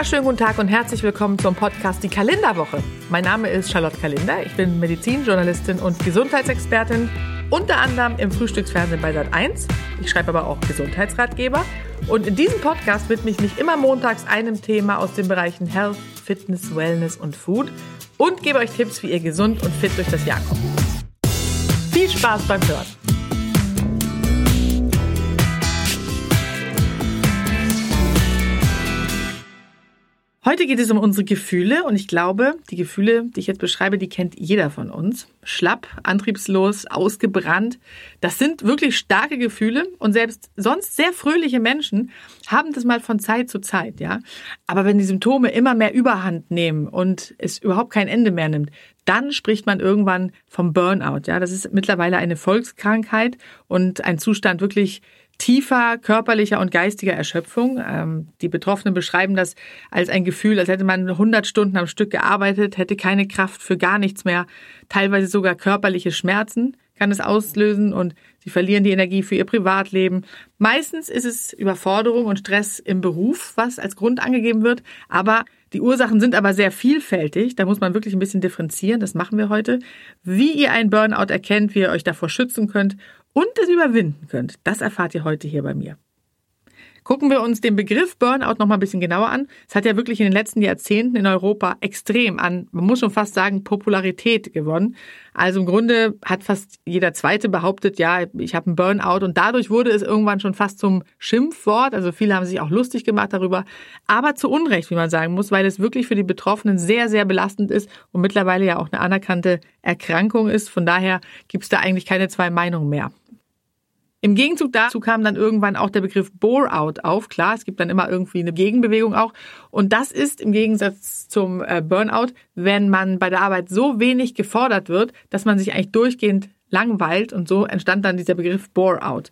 wunderschönen guten Tag und herzlich willkommen zum Podcast Die Kalenderwoche. Mein Name ist Charlotte Kalender. Ich bin Medizinjournalistin und Gesundheitsexpertin, unter anderem im Frühstücksfernsehen bei Sat1. Ich schreibe aber auch Gesundheitsratgeber. Und in diesem Podcast widme ich mich immer montags einem Thema aus den Bereichen Health, Fitness, Wellness und Food und gebe euch Tipps, wie ihr gesund und fit durch das Jahr kommt. Viel Spaß beim Hören! Heute geht es um unsere Gefühle und ich glaube, die Gefühle, die ich jetzt beschreibe, die kennt jeder von uns. Schlapp, antriebslos, ausgebrannt. Das sind wirklich starke Gefühle und selbst sonst sehr fröhliche Menschen haben das mal von Zeit zu Zeit, ja. Aber wenn die Symptome immer mehr Überhand nehmen und es überhaupt kein Ende mehr nimmt, dann spricht man irgendwann vom Burnout, ja. Das ist mittlerweile eine Volkskrankheit und ein Zustand wirklich tiefer körperlicher und geistiger Erschöpfung. Ähm, die Betroffenen beschreiben das als ein Gefühl, als hätte man 100 Stunden am Stück gearbeitet, hätte keine Kraft für gar nichts mehr, teilweise sogar körperliche Schmerzen kann es auslösen und sie verlieren die Energie für ihr Privatleben. Meistens ist es Überforderung und Stress im Beruf, was als Grund angegeben wird, aber die Ursachen sind aber sehr vielfältig. Da muss man wirklich ein bisschen differenzieren. Das machen wir heute. Wie ihr einen Burnout erkennt, wie ihr euch davor schützen könnt und es überwinden könnt, das erfahrt ihr heute hier bei mir. Gucken wir uns den Begriff Burnout noch mal ein bisschen genauer an. Es hat ja wirklich in den letzten Jahrzehnten in Europa extrem an, man muss schon fast sagen, Popularität gewonnen. Also im Grunde hat fast jeder Zweite behauptet, ja, ich habe einen Burnout und dadurch wurde es irgendwann schon fast zum Schimpfwort. Also viele haben sich auch lustig gemacht darüber, aber zu Unrecht, wie man sagen muss, weil es wirklich für die Betroffenen sehr, sehr belastend ist und mittlerweile ja auch eine anerkannte Erkrankung ist. Von daher gibt es da eigentlich keine zwei Meinungen mehr. Im Gegenzug dazu kam dann irgendwann auch der Begriff Bore-out auf. Klar, es gibt dann immer irgendwie eine Gegenbewegung auch. Und das ist im Gegensatz zum äh, Burnout, wenn man bei der Arbeit so wenig gefordert wird, dass man sich eigentlich durchgehend langweilt. Und so entstand dann dieser Begriff Bore-out.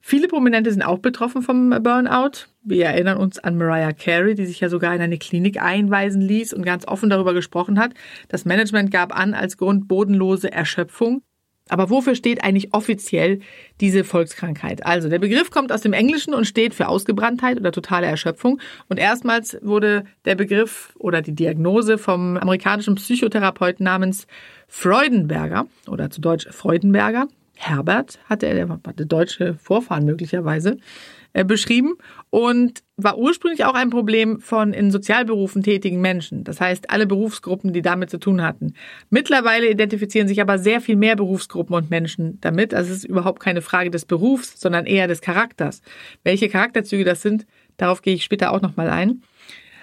Viele Prominente sind auch betroffen vom Burnout. Wir erinnern uns an Mariah Carey, die sich ja sogar in eine Klinik einweisen ließ und ganz offen darüber gesprochen hat. Das Management gab an als Grund bodenlose Erschöpfung. Aber wofür steht eigentlich offiziell diese Volkskrankheit? Also der Begriff kommt aus dem Englischen und steht für Ausgebranntheit oder totale Erschöpfung. Und erstmals wurde der Begriff oder die Diagnose vom amerikanischen Psychotherapeuten namens Freudenberger oder zu Deutsch Freudenberger, Herbert hatte er, der deutsche Vorfahren möglicherweise, beschrieben und war ursprünglich auch ein Problem von in Sozialberufen tätigen Menschen. Das heißt, alle Berufsgruppen, die damit zu tun hatten. Mittlerweile identifizieren sich aber sehr viel mehr Berufsgruppen und Menschen damit. Also es ist überhaupt keine Frage des Berufs, sondern eher des Charakters. Welche Charakterzüge das sind, darauf gehe ich später auch nochmal ein.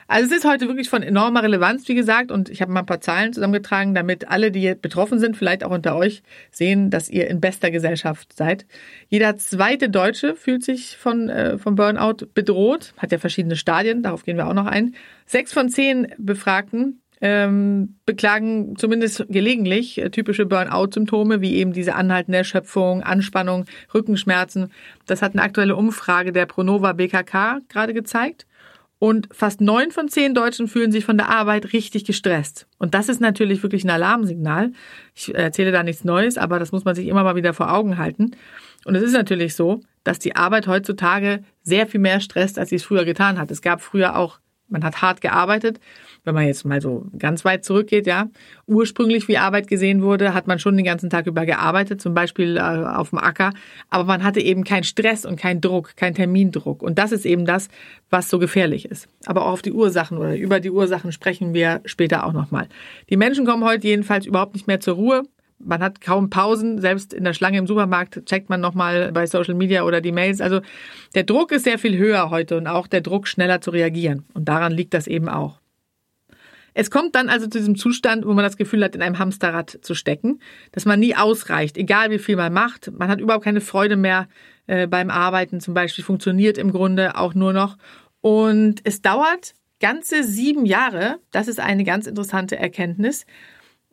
Also es ist heute wirklich von enormer Relevanz, wie gesagt, und ich habe mal ein paar Zahlen zusammengetragen, damit alle, die betroffen sind, vielleicht auch unter euch, sehen, dass ihr in bester Gesellschaft seid. Jeder zweite Deutsche fühlt sich von, äh, vom Burnout bedroht, hat ja verschiedene Stadien, darauf gehen wir auch noch ein. Sechs von zehn Befragten ähm, beklagen zumindest gelegentlich äh, typische Burnout-Symptome, wie eben diese anhaltende Erschöpfung, Anspannung, Rückenschmerzen. Das hat eine aktuelle Umfrage der Pronova BKK gerade gezeigt. Und fast neun von zehn Deutschen fühlen sich von der Arbeit richtig gestresst. Und das ist natürlich wirklich ein Alarmsignal. Ich erzähle da nichts Neues, aber das muss man sich immer mal wieder vor Augen halten. Und es ist natürlich so, dass die Arbeit heutzutage sehr viel mehr stresst, als sie es früher getan hat. Es gab früher auch man hat hart gearbeitet. Wenn man jetzt mal so ganz weit zurückgeht, ja, ursprünglich wie Arbeit gesehen wurde, hat man schon den ganzen Tag über gearbeitet, zum Beispiel äh, auf dem Acker. Aber man hatte eben keinen Stress und keinen Druck, keinen Termindruck. Und das ist eben das, was so gefährlich ist. Aber auch auf die Ursachen oder über die Ursachen sprechen wir später auch nochmal. Die Menschen kommen heute jedenfalls überhaupt nicht mehr zur Ruhe. Man hat kaum Pausen, selbst in der Schlange im Supermarkt checkt man nochmal bei Social Media oder die Mails. Also der Druck ist sehr viel höher heute und auch der Druck schneller zu reagieren. Und daran liegt das eben auch. Es kommt dann also zu diesem Zustand, wo man das Gefühl hat, in einem Hamsterrad zu stecken, dass man nie ausreicht, egal wie viel man macht. Man hat überhaupt keine Freude mehr äh, beim Arbeiten zum Beispiel, funktioniert im Grunde auch nur noch. Und es dauert ganze sieben Jahre, das ist eine ganz interessante Erkenntnis,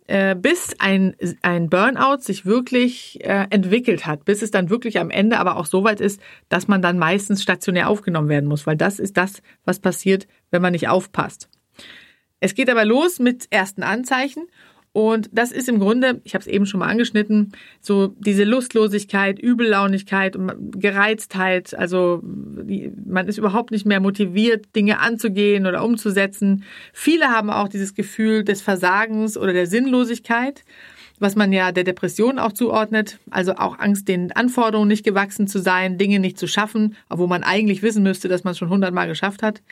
äh, bis ein, ein Burnout sich wirklich äh, entwickelt hat, bis es dann wirklich am Ende aber auch so weit ist, dass man dann meistens stationär aufgenommen werden muss, weil das ist das, was passiert, wenn man nicht aufpasst. Es geht aber los mit ersten Anzeichen Und das ist im Grunde, ich habe es eben schon mal angeschnitten, so diese Lustlosigkeit, Übellaunigkeit, Gereiztheit. Also man ist überhaupt nicht mehr motiviert, Dinge anzugehen oder umzusetzen. Viele haben auch dieses Gefühl des Versagens oder der Sinnlosigkeit was man ja der Depression auch zuordnet, also auch Angst, den Anforderungen nicht gewachsen zu sein, Dinge nicht zu schaffen, obwohl man eigentlich wissen müsste, dass man es schon hundertmal geschafft hat.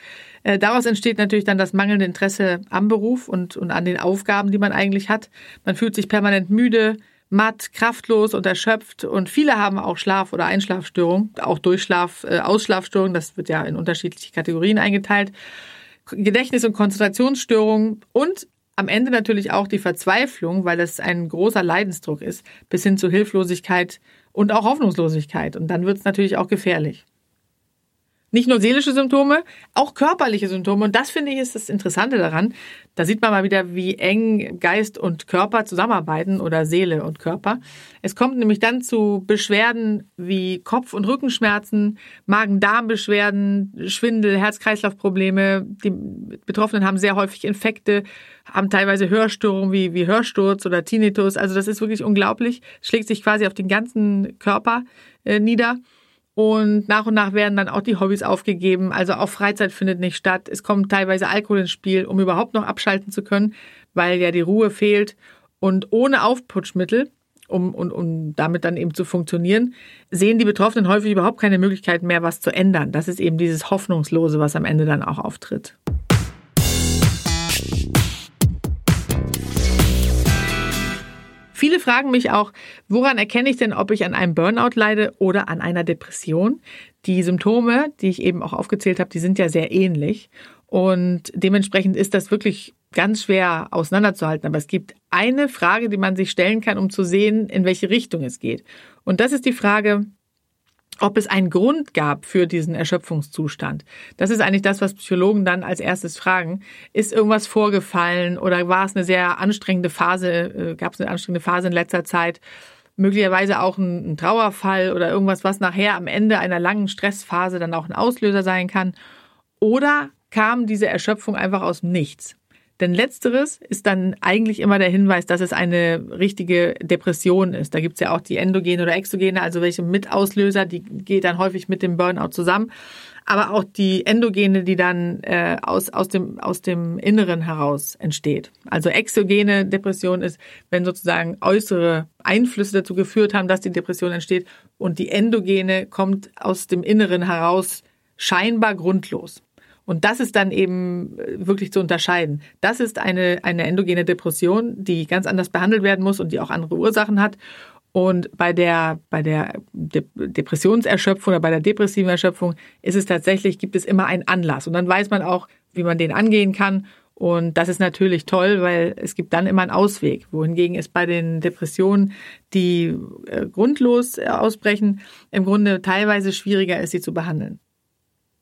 Äh, daraus entsteht natürlich dann das mangelnde Interesse am Beruf und, und an den Aufgaben, die man eigentlich hat. Man fühlt sich permanent müde, matt, kraftlos und erschöpft und viele haben auch Schlaf- oder Einschlafstörungen, auch Durchschlaf, äh, Ausschlafstörungen, das wird ja in unterschiedliche Kategorien eingeteilt. Gedächtnis- und Konzentrationsstörungen und am Ende natürlich auch die Verzweiflung, weil es ein großer Leidensdruck ist, bis hin zu Hilflosigkeit und auch Hoffnungslosigkeit. Und dann wird es natürlich auch gefährlich. Nicht nur seelische Symptome, auch körperliche Symptome. Und das finde ich ist das Interessante daran. Da sieht man mal wieder, wie eng Geist und Körper zusammenarbeiten oder Seele und Körper. Es kommt nämlich dann zu Beschwerden wie Kopf- und Rückenschmerzen, Magen-Darm-Beschwerden, Schwindel, Herz-Kreislauf-Probleme. Die Betroffenen haben sehr häufig Infekte, haben teilweise Hörstörungen wie, wie Hörsturz oder Tinnitus. Also das ist wirklich unglaublich. Schlägt sich quasi auf den ganzen Körper äh, nieder. Und nach und nach werden dann auch die Hobbys aufgegeben. Also auch Freizeit findet nicht statt. Es kommt teilweise Alkohol ins Spiel, um überhaupt noch abschalten zu können, weil ja die Ruhe fehlt. Und ohne Aufputschmittel, um, um, um damit dann eben zu funktionieren, sehen die Betroffenen häufig überhaupt keine Möglichkeit mehr, was zu ändern. Das ist eben dieses Hoffnungslose, was am Ende dann auch auftritt. Viele fragen mich auch, woran erkenne ich denn, ob ich an einem Burnout leide oder an einer Depression? Die Symptome, die ich eben auch aufgezählt habe, die sind ja sehr ähnlich. Und dementsprechend ist das wirklich ganz schwer auseinanderzuhalten. Aber es gibt eine Frage, die man sich stellen kann, um zu sehen, in welche Richtung es geht. Und das ist die Frage, ob es einen Grund gab für diesen Erschöpfungszustand. Das ist eigentlich das, was Psychologen dann als erstes fragen. Ist irgendwas vorgefallen oder war es eine sehr anstrengende Phase, äh, gab es eine anstrengende Phase in letzter Zeit? Möglicherweise auch ein, Trauerfall oder irgendwas, was nachher am Ende einer langen Stressphase dann auch ein Auslöser sein kann. Oder kam diese Erschöpfung einfach aus Nichts? Denn letzteres ist dann eigentlich immer der Hinweis, dass es eine richtige Depression ist. Da gibt's ja auch die endogene oder exogene, also welche Mitauslöser, die geht dann häufig mit dem Burnout zusammen. Aber auch die endogene, die dann äh, aus, aus, dem, aus dem Inneren heraus entsteht. Also exogene Depression ist, wenn sozusagen äußere Einflüsse dazu geführt haben, dass die Depression entsteht. Und die endogene kommt aus dem Inneren heraus scheinbar grundlos. Und das ist dann eben äh, wirklich zu unterscheiden. Das ist eine, eine endogene Depression, die ganz anders behandelt werden muss und die auch andere Ursachen hat. Und bei der, bei der De Depressionserschöpfung oder bei der depressiven Erschöpfung ist es tatsächlich, gibt es immer einen Anlass. Und dann weiß man auch, wie man den angehen kann. Und das ist natürlich toll, weil es gibt dann immer einen Ausweg. Wohingegen es bei den Depressionen, die äh, grundlos ausbrechen, im Grunde teilweise schwieriger ist, sie zu behandeln.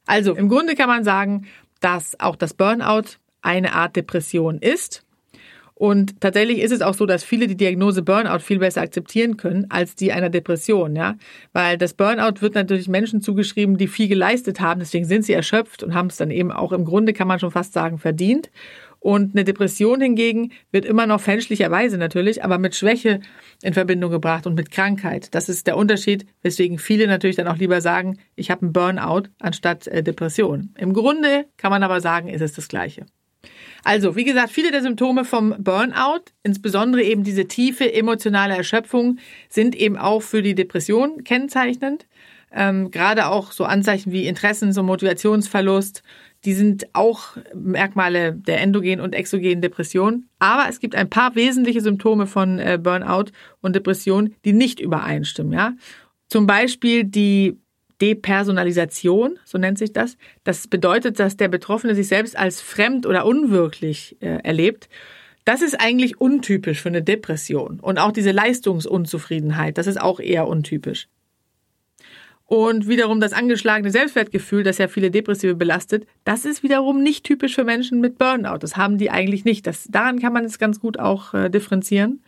Also im Grunde kann man sagen, dass auch das Burnout eine Art Depression ist. Und tatsächlich ist es auch so, dass viele die Diagnose Burnout viel besser akzeptieren können als die einer Depression, ja. Weil das Burnout wird natürlich Menschen zugeschrieben, die viel geleistet haben. Deswegen sind sie erschöpft und haben es dann eben auch im Grunde, kann man schon fast sagen, verdient. Und eine Depression hingegen wird immer noch fälschlicherweise natürlich, aber mit Schwäche in Verbindung gebracht und mit Krankheit. Das ist der Unterschied, weswegen viele natürlich dann auch lieber sagen, ich habe einen Burnout anstatt äh, Depression. Im Grunde kann man aber sagen, ist es das Gleiche. Also, wie gesagt, viele der Symptome vom Burnout, insbesondere eben diese tiefe emotionale Erschöpfung, sind eben auch für die Depression kennzeichnend. Ähm, gerade auch so Anzeichen wie Interessen, so Motivationsverlust, die sind auch Merkmale der endogenen und exogenen Depression. Aber es gibt ein paar wesentliche Symptome von äh, Burnout und Depression, die nicht übereinstimmen. Ja? Zum Beispiel die Depersonalisation, so nennt sich das. Das bedeutet, dass der Betroffene sich selbst als fremd oder unwirklich äh, erlebt. Das ist eigentlich untypisch für eine Depression. Und auch diese Leistungsunzufriedenheit, das ist auch eher untypisch. Und wiederum das angeschlagene Selbstwertgefühl, das ja viele Depressive belastet, das ist wiederum nicht typisch für Menschen mit Burnout. Das haben die eigentlich nicht. Das, daran kann man es ganz gut auch äh, differenzieren.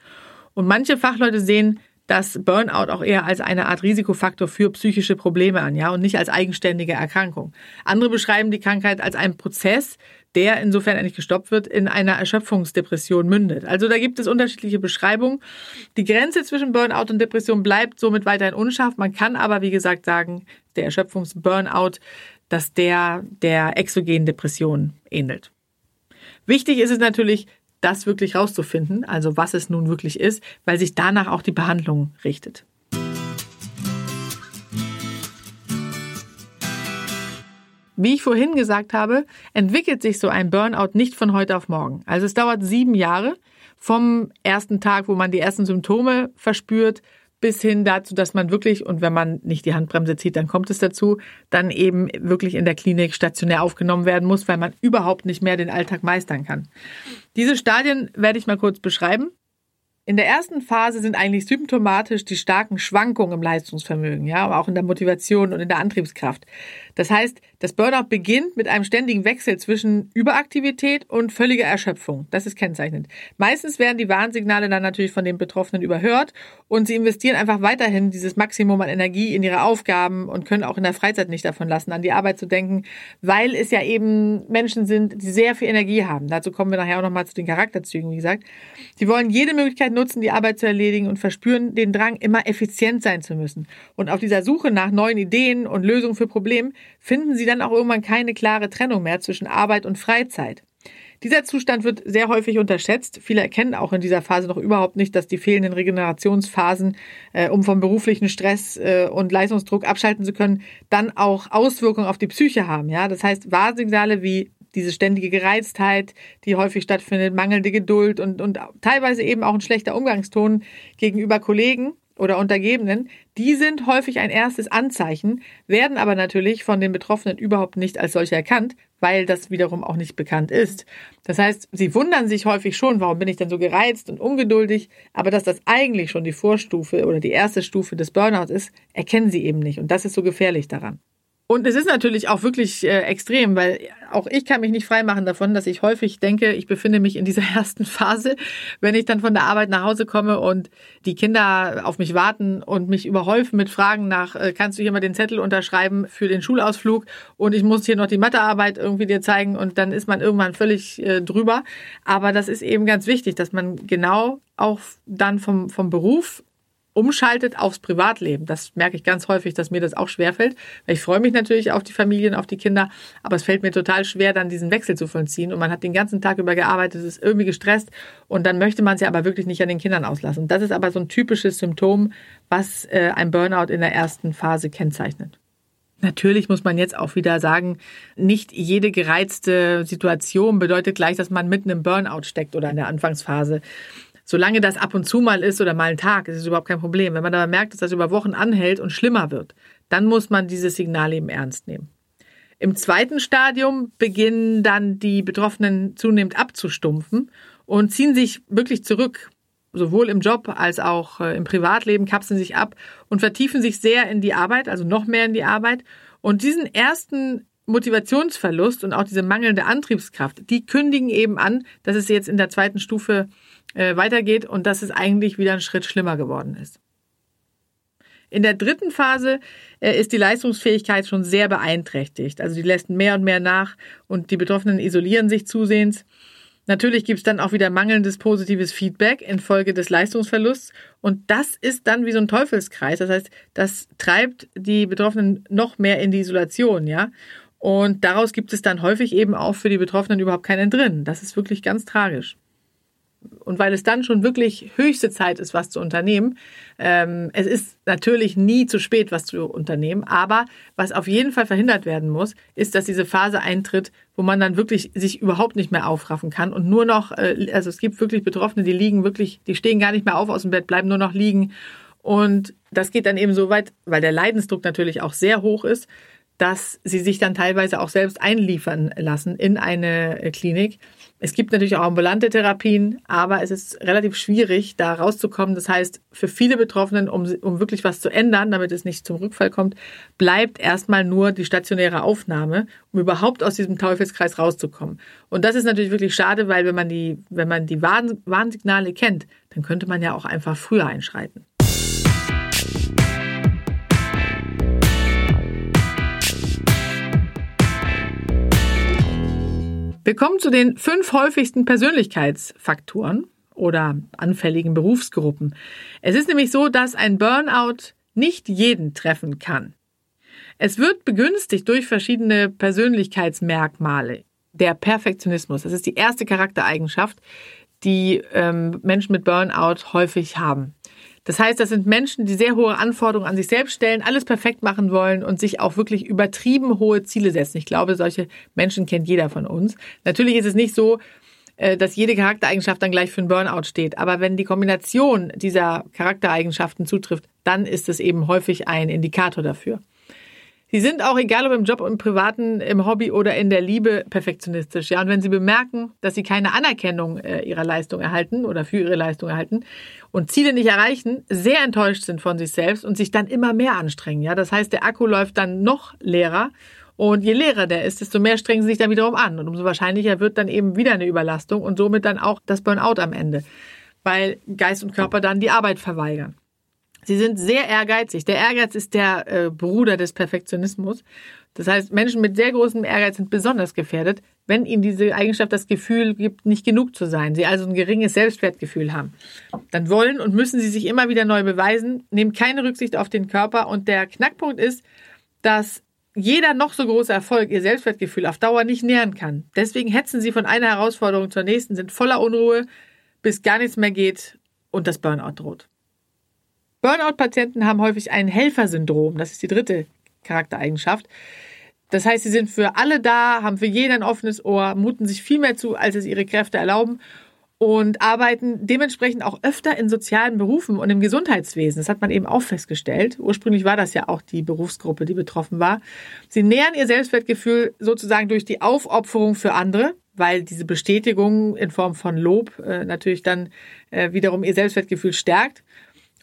Und manche Fachleute sehen das Burnout auch eher als eine Art Risikofaktor für psychische Probleme an, ja, und nicht als eigenständige Erkrankung. Andere beschreiben die Krankheit als einen Prozess, der insofern endlich gestoppt wird, in einer Erschöpfungsdepression mündet. Also da gibt es unterschiedliche Beschreibungen. Die Grenze zwischen Burnout und Depression bleibt somit weiterhin unscharf. Man kann aber, wie gesagt, sagen, der Erschöpfungs-Burnout, dass der der exogenen Depression ähnelt. Wichtig ist es natürlich, das wirklich rauszufinden, also was es nun wirklich ist, weil sich danach auch die Behandlung richtet. Wie ich vorhin gesagt habe, entwickelt sich so ein Burnout nicht von heute auf morgen. Also es dauert sieben Jahre vom ersten Tag, wo man die ersten Symptome verspürt, bis hin dazu, dass man wirklich, und wenn man nicht die Handbremse zieht, dann kommt es dazu, dann eben wirklich in der Klinik stationär aufgenommen werden muss, weil man überhaupt nicht mehr den Alltag meistern kann. Diese Stadien werde ich mal kurz beschreiben. In der ersten Phase sind eigentlich symptomatisch die starken Schwankungen im Leistungsvermögen, ja, aber auch in der Motivation und in der Antriebskraft. Das heißt, das Burnout beginnt mit einem ständigen Wechsel zwischen Überaktivität und völliger Erschöpfung. Das ist kennzeichnend. Meistens werden die Warnsignale dann natürlich von den Betroffenen überhört und sie investieren einfach weiterhin dieses Maximum an Energie in ihre Aufgaben und können auch in der Freizeit nicht davon lassen, an die Arbeit zu denken, weil es ja eben Menschen sind, die sehr viel Energie haben. Dazu kommen wir nachher auch nochmal zu den Charakterzügen, wie gesagt. Sie wollen jede Möglichkeit nutzen, die Arbeit zu erledigen und verspüren den Drang, immer effizient sein zu müssen. Und auf dieser Suche nach neuen Ideen und Lösungen für Probleme finden sie dann auch irgendwann keine klare Trennung mehr zwischen Arbeit und Freizeit. Dieser Zustand wird sehr häufig unterschätzt. Viele erkennen auch in dieser Phase noch überhaupt nicht, dass die fehlenden Regenerationsphasen, äh, um vom beruflichen Stress äh, und Leistungsdruck abschalten zu können, dann auch Auswirkungen auf die Psyche haben. Ja, das heißt Warnsignale wie diese ständige Gereiztheit, die häufig stattfindet, mangelnde Geduld und, und teilweise eben auch ein schlechter Umgangston gegenüber Kollegen oder Untergebenen, die sind häufig ein erstes Anzeichen, werden aber natürlich von den Betroffenen überhaupt nicht als solche erkannt, weil das wiederum auch nicht bekannt ist. Das heißt, sie wundern sich häufig schon, warum bin ich denn so gereizt und ungeduldig, aber dass das eigentlich schon die Vorstufe oder die erste Stufe des Burnouts ist, erkennen sie eben nicht und das ist so gefährlich daran. Und es ist natürlich auch wirklich äh, extrem, weil auch ich kann mich nicht freimachen davon, dass ich häufig denke, ich befinde mich in dieser ersten Phase, wenn ich dann von der Arbeit nach Hause komme und die Kinder auf mich warten und mich überhäufen mit Fragen nach, äh, kannst du hier mal den Zettel unterschreiben für den Schulausflug und ich muss hier noch die Mathearbeit irgendwie dir zeigen und dann ist man irgendwann völlig äh, drüber. Aber das ist eben ganz wichtig, dass man genau auch dann vom, vom Beruf umschaltet aufs Privatleben. Das merke ich ganz häufig, dass mir das auch schwerfällt. Weil ich freue mich natürlich auf die Familien, auf die Kinder, aber es fällt mir total schwer, dann diesen Wechsel zu vollziehen. Und man hat den ganzen Tag über gearbeitet, ist irgendwie gestresst und dann möchte man es ja aber wirklich nicht an den Kindern auslassen. Das ist aber so ein typisches Symptom, was äh, ein Burnout in der ersten Phase kennzeichnet. Natürlich muss man jetzt auch wieder sagen, nicht jede gereizte Situation bedeutet gleich, dass man mitten im Burnout steckt oder in der Anfangsphase. Solange das ab und zu mal ist oder mal ein Tag, ist es überhaupt kein Problem. Wenn man aber merkt, dass das über Wochen anhält und schlimmer wird, dann muss man dieses Signal eben ernst nehmen. Im zweiten Stadium beginnen dann die Betroffenen zunehmend abzustumpfen und ziehen sich wirklich zurück. Sowohl im Job als auch äh, im Privatleben kapseln sich ab und vertiefen sich sehr in die Arbeit, also noch mehr in die Arbeit. Und diesen ersten Motivationsverlust und auch diese mangelnde Antriebskraft, die kündigen eben an, dass es jetzt in der zweiten Stufe äh, weitergeht und dass es eigentlich wieder ein Schritt schlimmer geworden ist. In der dritten Phase äh, ist die Leistungsfähigkeit schon sehr beeinträchtigt. Also die lässt mehr und mehr nach und die Betroffenen isolieren sich zusehends. Natürlich gibt es dann auch wieder mangelndes positives Feedback infolge des Leistungsverlusts. Und das ist dann wie so ein Teufelskreis. Das heißt, das treibt die Betroffenen noch mehr in die Isolation, ja. Und daraus gibt es dann häufig eben auch für die Betroffenen überhaupt kein Entrinnen. Das ist wirklich ganz tragisch und weil es dann schon wirklich höchste Zeit ist, was zu unternehmen. Ähm, es ist natürlich nie zu spät, was zu unternehmen, aber was auf jeden Fall verhindert werden muss, ist, dass diese Phase eintritt, wo man dann wirklich sich überhaupt nicht mehr aufraffen kann und nur noch, äh, also es gibt wirklich Betroffene, die liegen wirklich, die stehen gar nicht mehr auf aus dem Bett, bleiben nur noch liegen. Und das geht dann eben so weit, weil der Leidensdruck natürlich auch sehr hoch ist, dass sie sich dann teilweise auch selbst einliefern lassen in eine äh, Klinik. Es gibt natürlich auch ambulante Therapien, aber es ist relativ schwierig, da rauszukommen. Das heißt, für viele Betroffenen, um, um wirklich was zu ändern, damit es nicht zum Rückfall kommt, bleibt erstmal nur die stationäre Aufnahme, um überhaupt aus diesem Teufelskreis rauszukommen. Und das ist natürlich wirklich schade, weil wenn man die, wenn man die Warnsignale kennt, dann könnte man ja auch einfach früher einschreiten. Wir kommen zu den fünf häufigsten Persönlichkeitsfaktoren oder anfälligen Berufsgruppen. Es ist nämlich so, dass ein Burnout nicht jeden treffen kann. Es wird begünstigt durch verschiedene Persönlichkeitsmerkmale. Der Perfektionismus, das ist die erste Charaktereigenschaft, die ähm, Menschen mit Burnout häufig haben. Das heißt, das sind Menschen, die sehr hohe Anforderungen an sich selbst stellen, alles perfekt machen wollen und sich auch wirklich übertrieben hohe Ziele setzen. Ich glaube, solche Menschen kennt jeder von uns. Natürlich ist es nicht so, äh, dass jede Charaktereigenschaft dann gleich für einen Burnout steht. Aber wenn die Kombination dieser Charaktereigenschaften zutrifft, dann ist es eben häufig ein Indikator dafür. Sie sind auch, egal ob im Job, im Privaten, im Hobby oder in der Liebe, perfektionistisch. Ja, und wenn Sie bemerken, dass Sie keine Anerkennung äh, Ihrer Leistung erhalten oder für Ihre Leistung erhalten und Ziele nicht erreichen, sehr enttäuscht sind von sich selbst und sich dann immer mehr anstrengen. Ja, das heißt, der Akku läuft dann noch leerer. Und je leerer der ist, desto mehr strengen sie sich dann wiederum an. Und umso wahrscheinlicher wird dann eben wieder eine Überlastung und somit dann auch das Burnout am Ende. Weil Geist und Körper dann die Arbeit verweigern. Sie sind sehr ehrgeizig. Der Ehrgeiz ist der äh, Bruder des Perfektionismus. Das heißt, Menschen mit sehr großem Ehrgeiz sind besonders gefährdet, wenn ihnen diese Eigenschaft das Gefühl gibt, nicht genug zu sein. Sie also ein geringes Selbstwertgefühl haben. Dann wollen und müssen sie sich immer wieder neu beweisen, nehmen keine Rücksicht auf den Körper. Und der Knackpunkt ist, dass jeder noch so große Erfolg ihr Selbstwertgefühl auf Dauer nicht nähern kann. Deswegen hetzen sie von einer Herausforderung zur nächsten, sind voller Unruhe, bis gar nichts mehr geht und das Burnout droht. Burnout-Patienten haben häufig ein Helfersyndrom. Das ist die dritte Charaktereigenschaft. Das heißt, sie sind für alle da, haben für jeden ein offenes Ohr, muten sich viel mehr zu, als es ihre Kräfte erlauben und arbeiten dementsprechend auch öfter in sozialen Berufen und im Gesundheitswesen. Das hat man eben auch festgestellt. Ursprünglich war das ja auch die Berufsgruppe, die betroffen war. Sie nähern ihr Selbstwertgefühl sozusagen durch die Aufopferung für andere, weil diese Bestätigung in Form von Lob äh, natürlich dann äh, wiederum ihr Selbstwertgefühl stärkt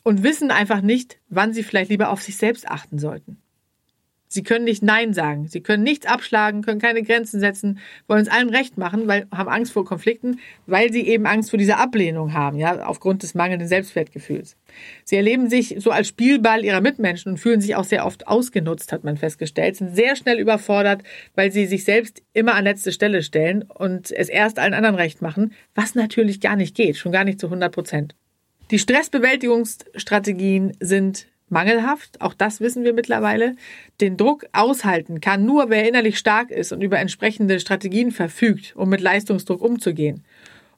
und wissen einfach nicht, wann sie vielleicht lieber auf sich selbst achten sollten. Sie können nicht Nein sagen. Sie können nichts abschlagen, können keine Grenzen setzen, wollen es allen recht machen, weil, haben Angst vor Konflikten, weil sie eben Angst vor dieser Ablehnung haben, ja, aufgrund des mangelnden Selbstwertgefühls. Sie erleben sich so als Spielball ihrer Mitmenschen und fühlen sich auch sehr oft ausgenutzt, hat man festgestellt, sind sehr schnell überfordert, weil sie sich selbst immer an letzte Stelle stellen und es erst allen anderen recht machen, was natürlich gar nicht geht, schon gar nicht zu 100 Prozent. Die Stressbewältigungsstrategien sind mangelhaft, auch das wissen wir mittlerweile. Den Druck aushalten kann nur, wer innerlich stark ist und über entsprechende Strategien verfügt, um mit Leistungsdruck umzugehen.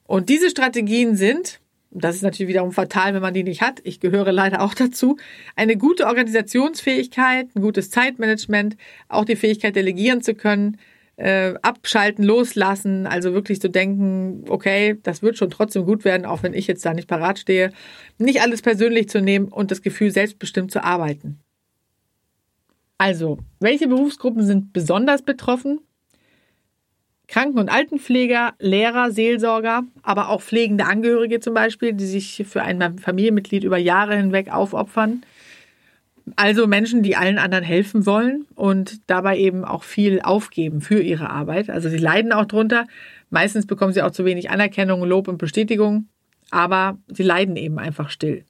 Und diese Strategien sind, das ist natürlich wiederum fatal, wenn man die nicht hat, ich gehöre leider auch dazu, eine gute Organisationsfähigkeit, ein gutes Zeitmanagement, auch die Fähigkeit delegieren zu können, äh, abschalten, loslassen, also wirklich zu denken, okay, das wird schon trotzdem gut werden, auch wenn ich jetzt da nicht parat stehe. Nicht alles persönlich zu nehmen und das Gefühl, selbstbestimmt zu arbeiten. Also, welche Berufsgruppen sind besonders betroffen? Kranken- und Altenpfleger, Lehrer, Seelsorger, aber auch pflegende Angehörige zum Beispiel, die sich für ein Familienmitglied über Jahre hinweg aufopfern. Also Menschen, die allen anderen helfen wollen und dabei eben auch viel aufgeben für ihre Arbeit. Also sie leiden auch drunter. Meistens bekommen sie auch zu wenig Anerkennung, Lob und Bestätigung, aber sie leiden eben einfach still.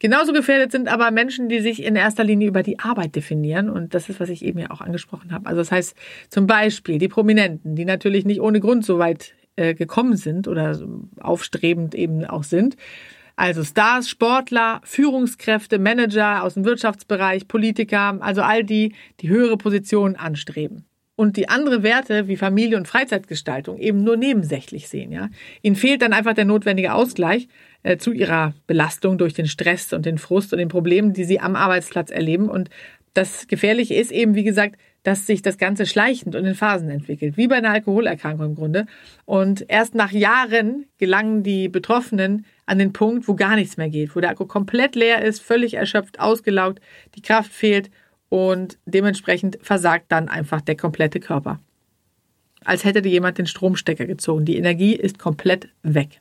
Genauso gefährdet sind aber Menschen, die sich in erster Linie über die Arbeit definieren. Und das ist, was ich eben ja auch angesprochen habe. Also das heißt zum Beispiel die Prominenten, die natürlich nicht ohne Grund so weit äh, gekommen sind oder aufstrebend eben auch sind, also Stars, Sportler, Führungskräfte, Manager aus dem Wirtschaftsbereich, Politiker, also all die, die höhere Positionen anstreben. Und die andere Werte wie Familie und Freizeitgestaltung eben nur nebensächlich sehen. Ja? Ihnen fehlt dann einfach der notwendige Ausgleich äh, zu ihrer Belastung durch den Stress und den Frust und den Problemen, die sie am Arbeitsplatz erleben. Und das Gefährliche ist eben, wie gesagt, dass sich das Ganze schleichend und in Phasen entwickelt, wie bei einer Alkoholerkrankung im Grunde. Und erst nach Jahren gelangen die Betroffenen an den Punkt, wo gar nichts mehr geht, wo der Akku komplett leer ist, völlig erschöpft, ausgelaugt, die Kraft fehlt und dementsprechend versagt dann einfach der komplette Körper. Als hätte dir jemand den Stromstecker gezogen. Die Energie ist komplett weg.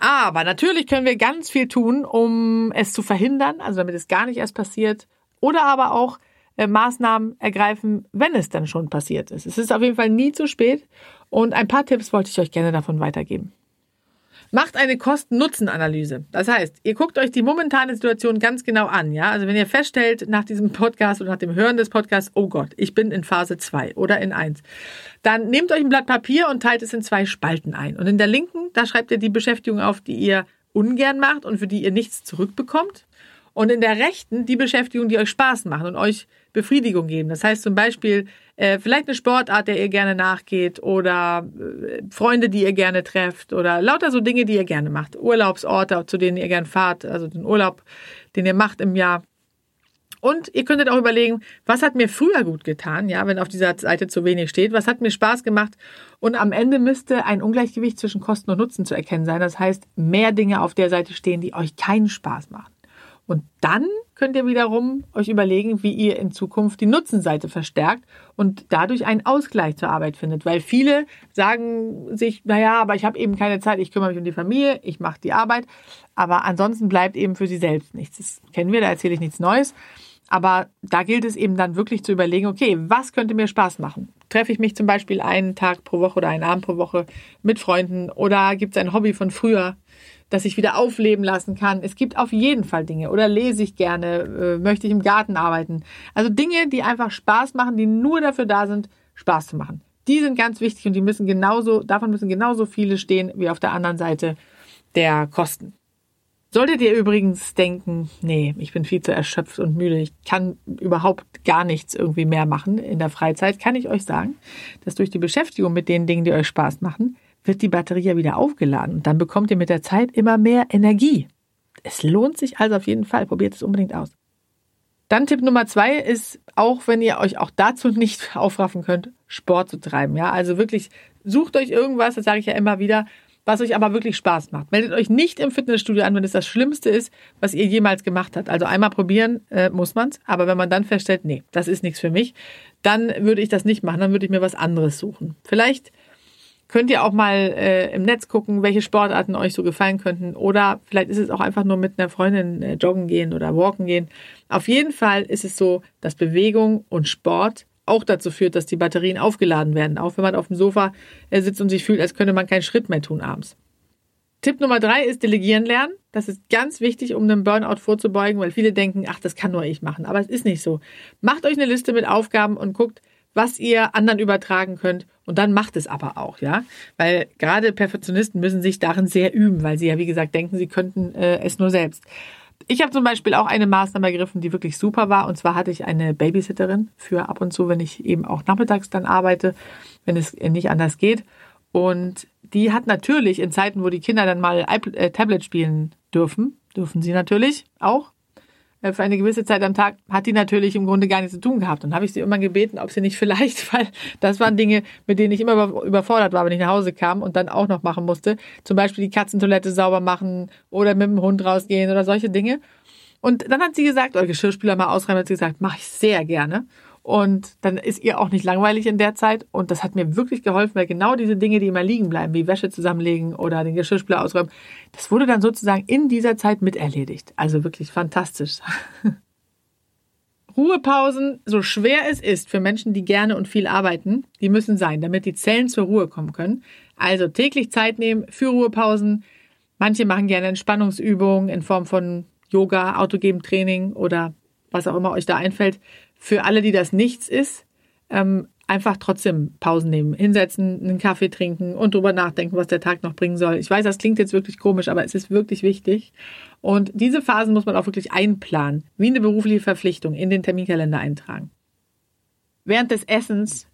Aber natürlich können wir ganz viel tun, um es zu verhindern, also damit es gar nicht erst passiert. Oder aber auch äh, Maßnahmen ergreifen, wenn es dann schon passiert ist. Es ist auf jeden Fall nie zu spät und ein paar Tipps wollte ich euch gerne davon weitergeben. Macht eine Kosten-Nutzen-Analyse. Das heißt, ihr guckt euch die momentane Situation ganz genau an. Ja, also wenn ihr feststellt nach diesem Podcast oder nach dem Hören des Podcasts, oh Gott, ich bin in Phase 2 oder in 1, dann nehmt euch ein Blatt Papier und teilt es in zwei Spalten ein. Und in der linken, da schreibt ihr die Beschäftigung auf, die ihr ungern macht und für die ihr nichts zurückbekommt. Und in der rechten die Beschäftigung, die euch Spaß machen und euch Befriedigung geben. Das heißt zum Beispiel äh, vielleicht eine Sportart, der ihr gerne nachgeht oder äh, Freunde, die ihr gerne trefft oder lauter so Dinge, die ihr gerne macht. Urlaubsorte, zu denen ihr gerne fahrt, also den Urlaub, den ihr macht im Jahr. Und ihr könntet auch überlegen, was hat mir früher gut getan, ja, wenn auf dieser Seite zu wenig steht, was hat mir Spaß gemacht. Und am Ende müsste ein Ungleichgewicht zwischen Kosten und Nutzen zu erkennen sein. Das heißt, mehr Dinge auf der Seite stehen, die euch keinen Spaß machen. Und dann könnt ihr wiederum euch überlegen, wie ihr in Zukunft die Nutzenseite verstärkt und dadurch einen Ausgleich zur Arbeit findet. Weil viele sagen sich, naja, aber ich habe eben keine Zeit, ich kümmere mich um die Familie, ich mache die Arbeit. Aber ansonsten bleibt eben für sie selbst nichts. Das kennen wir, da erzähle ich nichts Neues. Aber da gilt es eben dann wirklich zu überlegen, okay, was könnte mir Spaß machen? Treffe ich mich zum Beispiel einen Tag pro Woche oder einen Abend pro Woche mit Freunden oder gibt es ein Hobby von früher, das ich wieder aufleben lassen kann. Es gibt auf jeden Fall Dinge. Oder lese ich gerne, äh, möchte ich im Garten arbeiten. Also Dinge, die einfach Spaß machen, die nur dafür da sind, Spaß zu machen. Die sind ganz wichtig und die müssen genauso, davon müssen genauso viele stehen wie auf der anderen Seite der Kosten. Solltet ihr übrigens denken, nee, ich bin viel zu erschöpft und müde, ich kann überhaupt gar nichts irgendwie mehr machen in der Freizeit, kann ich euch sagen, dass durch die Beschäftigung mit den Dingen, die euch Spaß machen, wird die Batterie ja wieder aufgeladen und dann bekommt ihr mit der Zeit immer mehr Energie. Es lohnt sich also auf jeden Fall. Probiert es unbedingt aus. Dann Tipp Nummer zwei ist, auch wenn ihr euch auch dazu nicht aufraffen könnt, Sport zu treiben. Ja, also wirklich sucht euch irgendwas, das sage ich ja immer wieder, was euch aber wirklich Spaß macht. Meldet euch nicht im Fitnessstudio an, wenn es das Schlimmste ist, was ihr jemals gemacht habt. Also einmal probieren äh, muss man's, aber wenn man dann feststellt, nee, das ist nichts für mich, dann würde ich das nicht machen, dann würde ich mir was anderes suchen. Vielleicht könnt ihr auch mal äh, im Netz gucken, welche Sportarten euch so gefallen könnten. Oder vielleicht ist es auch einfach nur mit einer Freundin äh, joggen gehen oder walken gehen. Auf jeden Fall ist es so, dass Bewegung und Sport auch dazu führt, dass die Batterien aufgeladen werden. Auch wenn man auf dem Sofa äh, sitzt und sich fühlt, als könnte man keinen Schritt mehr tun abends. Tipp Nummer drei ist Delegieren lernen. Das ist ganz wichtig, um einem Burnout vorzubeugen, weil viele denken, ach, das kann nur ich machen. Aber es ist nicht so. Macht euch eine Liste mit Aufgaben und guckt, was ihr anderen übertragen könnt und dann macht es aber auch, ja, weil gerade Perfektionisten müssen sich darin sehr üben, weil sie ja wie gesagt denken, sie könnten äh, es nur selbst. Ich habe zum Beispiel auch eine Maßnahme ergriffen, die wirklich super war. Und zwar hatte ich eine Babysitterin für ab und zu, wenn ich eben auch nachmittags dann arbeite, wenn es nicht anders geht. Und die hat natürlich in Zeiten, wo die Kinder dann mal äh, Tablet spielen dürfen, dürfen sie natürlich auch, für eine gewisse Zeit am Tag hat die natürlich im Grunde gar nichts zu tun gehabt. Und habe ich sie immer gebeten, ob sie nicht vielleicht, weil das waren Dinge, mit denen ich immer überfordert war, wenn ich nach Hause kam und dann auch noch machen musste. Zum Beispiel die Katzentoilette sauber machen oder mit dem Hund rausgehen oder solche Dinge. Und dann hat sie gesagt, oder Geschirrspüler mal ausräumen, hat sie gesagt, mache ich sehr gerne. Und dann ist ihr auch nicht langweilig in der Zeit. Und das hat mir wirklich geholfen, weil genau diese Dinge, die immer liegen bleiben, wie Wäsche zusammenlegen oder den Geschirrspüler ausräumen, das wurde dann sozusagen in dieser Zeit miterledigt. Also wirklich fantastisch. Ruhepausen, so schwer es ist für Menschen, die gerne und viel arbeiten, die müssen sein, damit die Zellen zur Ruhe kommen können. Also täglich Zeit nehmen für Ruhepausen. Manche machen gerne Entspannungsübungen in Form von Yoga, autogenem Training oder was auch immer euch da einfällt für alle, die das nichts ist, ähm, einfach trotzdem Pausen nehmen, hinsetzen, einen Kaffee trinken und drüber nachdenken, was der Tag noch bringen soll. Ich weiß, das klingt jetzt wirklich komisch, aber es ist wirklich wichtig. Und diese Phasen muss man auch wirklich einplanen, wie eine berufliche Verpflichtung in den Terminkalender eintragen. Während des Essens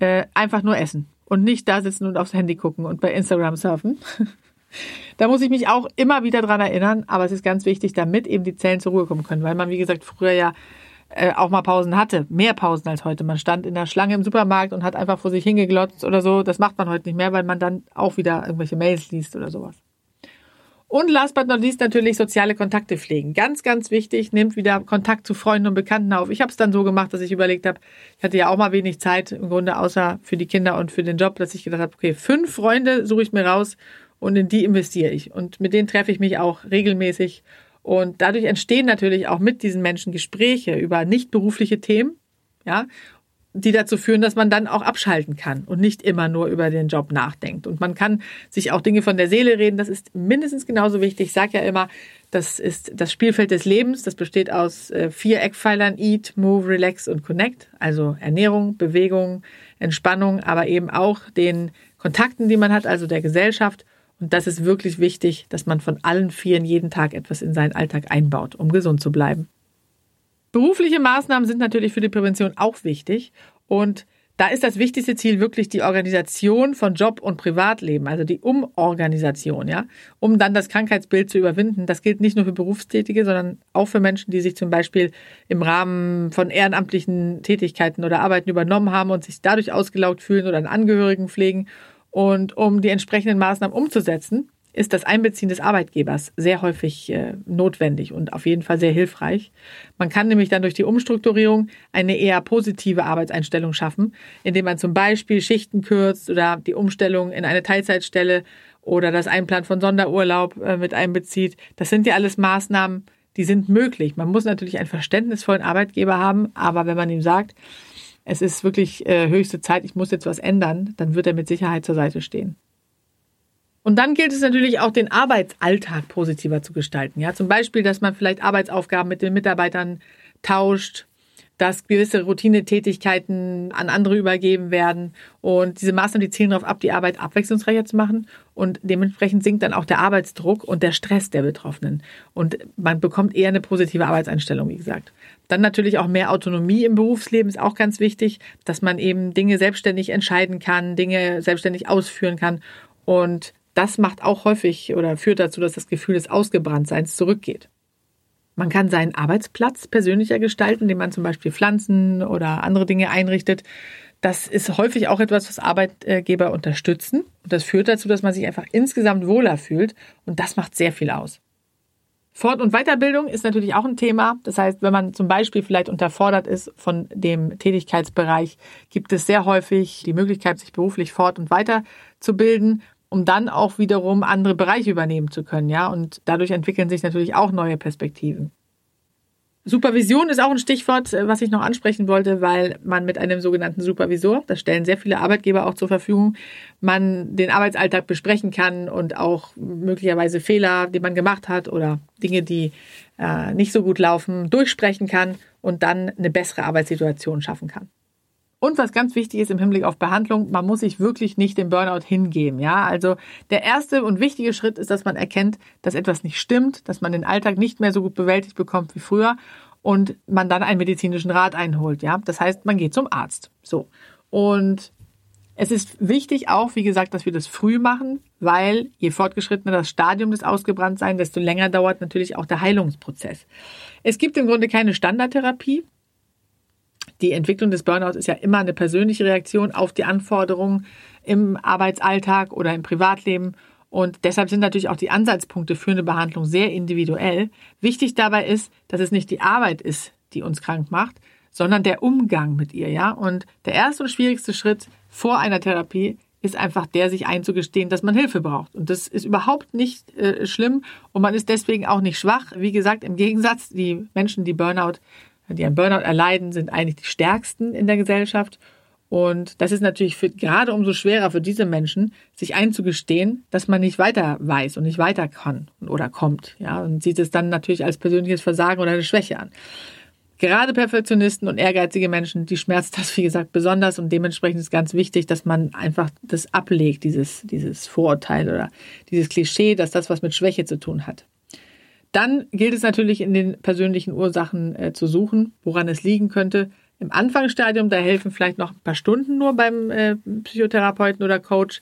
äh, einfach nur essen und nicht da sitzen und aufs Handy gucken und bei Instagram surfen. da muss ich mich auch immer wieder dran erinnern, aber es ist ganz wichtig, damit eben die Zellen zur Ruhe kommen können, weil man, wie gesagt, früher ja äh, auch mal Pausen hatte. Mehr Pausen als heute. Man stand in der Schlange im Supermarkt und hat einfach vor sich hingeglotzt oder so. Das macht man heute nicht mehr, weil man dann auch wieder irgendwelche Mails liest oder sowas. Und last but not least natürlich soziale Kontakte pflegen. Ganz, ganz wichtig, nehmt wieder Kontakt zu Freunden und Bekannten auf. Ich habe es dann so gemacht, dass ich überlegt habe, ich hatte ja auch mal wenig Zeit im Grunde außer für die Kinder und für den Job, dass ich gedacht habe, okay, fünf Freunde suche ich mir raus und in die investiere ich. Und mit denen treffe ich mich auch regelmäßig und dadurch entstehen natürlich auch mit diesen Menschen Gespräche über nicht berufliche Themen, ja. die dazu führen, dass man dann auch abschalten kann und nicht immer nur über den Job nachdenkt. Und man kann sich auch Dinge von der Seele reden. Das ist mindestens genauso wichtig. Ich sage ja immer, das ist das Spielfeld des Lebens. Das besteht aus äh, vier Eckpfeilern Eat, Move, Relax und Connect. Also Ernährung, Bewegung, Entspannung, aber eben auch den Kontakten, die man hat, also der Gesellschaft. Und das ist wirklich wichtig, dass man von allen Vieren jeden Tag etwas in seinen Alltag einbaut, um gesund zu bleiben. Berufliche Maßnahmen sind natürlich für die Prävention auch wichtig. Und da ist das wichtigste Ziel wirklich die Organisation von Job und Privatleben, also die Umorganisation, ja, um dann das Krankheitsbild zu überwinden. Das gilt nicht nur für Berufstätige, sondern auch für Menschen, die sich zum Beispiel im Rahmen von ehrenamtlichen Tätigkeiten oder Arbeiten übernommen haben und sich dadurch ausgelaugt fühlen oder einen Angehörigen pflegen. Und um die entsprechenden Maßnahmen umzusetzen, ist das Einbeziehen des Arbeitgebers sehr häufig äh, notwendig und auf jeden Fall sehr hilfreich. Man kann nämlich dann durch die Umstrukturierung eine eher positive Arbeitseinstellung schaffen, indem man zum Beispiel Schichten kürzt oder die Umstellung in eine Teilzeitstelle oder das Einplan von Sonderurlaub äh, mit einbezieht. Das sind ja alles Maßnahmen, die sind möglich. Man muss natürlich einen verständnisvollen Arbeitgeber haben, aber wenn man ihm sagt, es ist wirklich äh, höchste Zeit, ich muss jetzt was ändern, dann wird er mit Sicherheit zur Seite stehen. Und dann gilt es natürlich auch, den Arbeitsalltag positiver zu gestalten. Ja, zum Beispiel, dass man vielleicht Arbeitsaufgaben mit den Mitarbeitern tauscht, dass gewisse Routinetätigkeiten an andere übergeben werden. Und diese Maßnahmen, die zielen darauf ab, die Arbeit abwechslungsreicher zu machen. Und dementsprechend sinkt dann auch der Arbeitsdruck und der Stress der Betroffenen. Und man bekommt eher eine positive Arbeitseinstellung, wie gesagt. Dann natürlich auch mehr Autonomie im Berufsleben ist auch ganz wichtig, dass man eben Dinge selbstständig entscheiden kann, Dinge selbstständig ausführen kann. Und das macht auch häufig oder führt dazu, dass das Gefühl des Ausgebranntseins zurückgeht. Man kann seinen Arbeitsplatz persönlicher gestalten, indem man zum Beispiel Pflanzen oder andere Dinge einrichtet. Das ist häufig auch etwas, was Arbeitgeber unterstützen. Und das führt dazu, dass man sich einfach insgesamt wohler fühlt. Und das macht sehr viel aus. Fort- und Weiterbildung ist natürlich auch ein Thema. Das heißt, wenn man zum Beispiel vielleicht unterfordert ist von dem Tätigkeitsbereich, gibt es sehr häufig die Möglichkeit, sich beruflich fort- und weiterzubilden um dann auch wiederum andere Bereiche übernehmen zu können, ja. Und dadurch entwickeln sich natürlich auch neue Perspektiven. Supervision ist auch ein Stichwort, äh, was ich noch ansprechen wollte, weil man mit einem sogenannten Supervisor, das stellen sehr viele Arbeitgeber auch zur Verfügung, man den Arbeitsalltag besprechen kann und auch möglicherweise Fehler, die man gemacht hat oder Dinge, die äh, nicht so gut laufen, durchsprechen kann und dann eine bessere Arbeitssituation schaffen kann. Und was ganz wichtig ist im Hinblick auf Behandlung, man muss sich wirklich nicht dem Burnout hingeben. Ja, also der erste und wichtige Schritt ist, dass man erkennt, dass etwas nicht stimmt, dass man den Alltag nicht mehr so gut bewältigt bekommt wie früher und man dann einen medizinischen Rat einholt. Ja, das heißt, man geht zum Arzt. So. Und es ist wichtig auch, wie gesagt, dass wir das früh machen, weil je fortgeschrittener das Stadium des Ausgebranntseins, desto länger dauert natürlich auch der Heilungsprozess. Es gibt im Grunde keine Standardtherapie die Entwicklung des Burnouts ist ja immer eine persönliche Reaktion auf die Anforderungen im Arbeitsalltag oder im Privatleben. Und deshalb sind natürlich auch die Ansatzpunkte für eine Behandlung sehr individuell. Wichtig dabei ist, dass es nicht die Arbeit ist, die uns krank macht, sondern der Umgang mit ihr, ja. Und der erste und schwierigste Schritt vor einer Therapie ist einfach der, sich einzugestehen, dass man Hilfe braucht. Und das ist überhaupt nicht äh, schlimm und man ist deswegen auch nicht schwach. Wie gesagt, im Gegensatz, die Menschen, die Burnout die einen Burnout erleiden, sind eigentlich die stärksten in der Gesellschaft. Und das ist natürlich für, gerade umso schwerer für diese Menschen, sich einzugestehen, dass man nicht weiter weiß und nicht weiter kann oder kommt. Ja, und sieht es dann natürlich als persönliches Versagen oder eine Schwäche an. Gerade Perfektionisten und ehrgeizige Menschen, die schmerzt das, wie gesagt, besonders und dementsprechend ist ganz wichtig, dass man einfach das ablegt, dieses, dieses Vorurteil oder dieses Klischee, dass das was mit Schwäche zu tun hat. Dann gilt es natürlich in den persönlichen Ursachen äh, zu suchen, woran es liegen könnte. Im Anfangsstadium, da helfen vielleicht noch ein paar Stunden nur beim äh, Psychotherapeuten oder Coach.